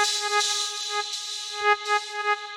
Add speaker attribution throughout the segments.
Speaker 1: Thank you.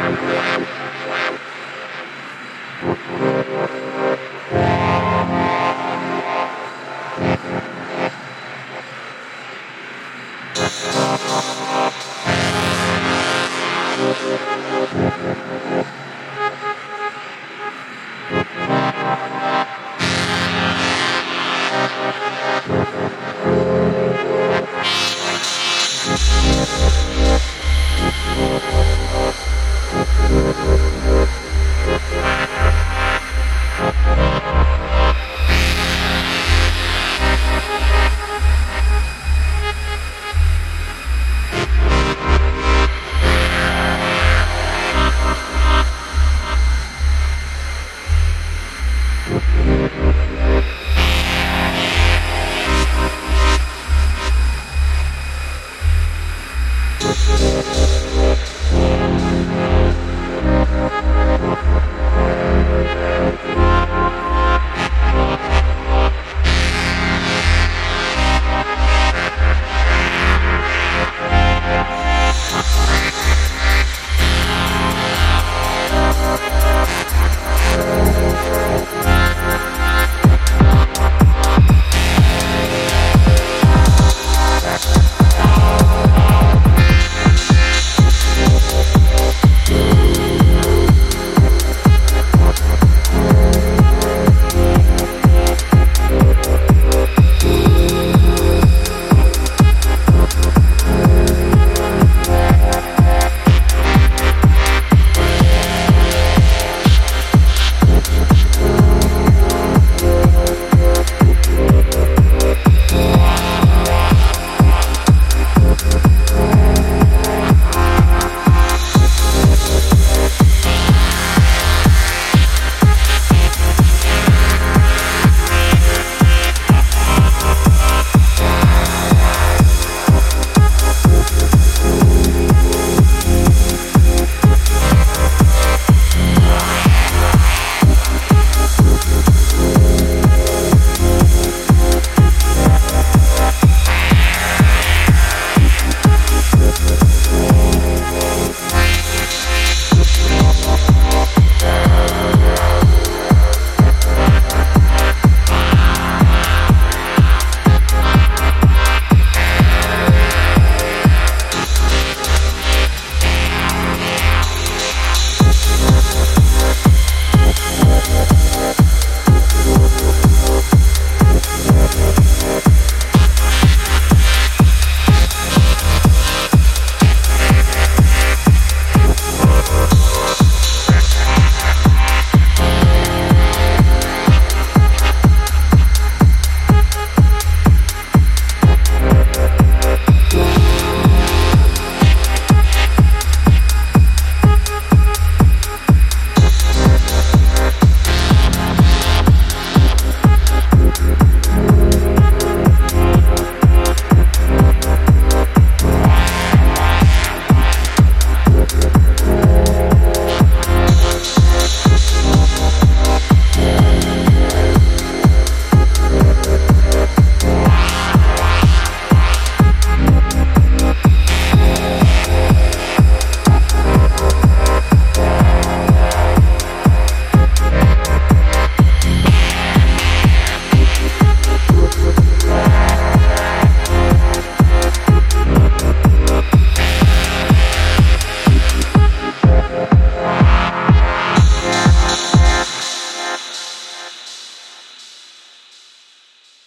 Speaker 1: Thank Música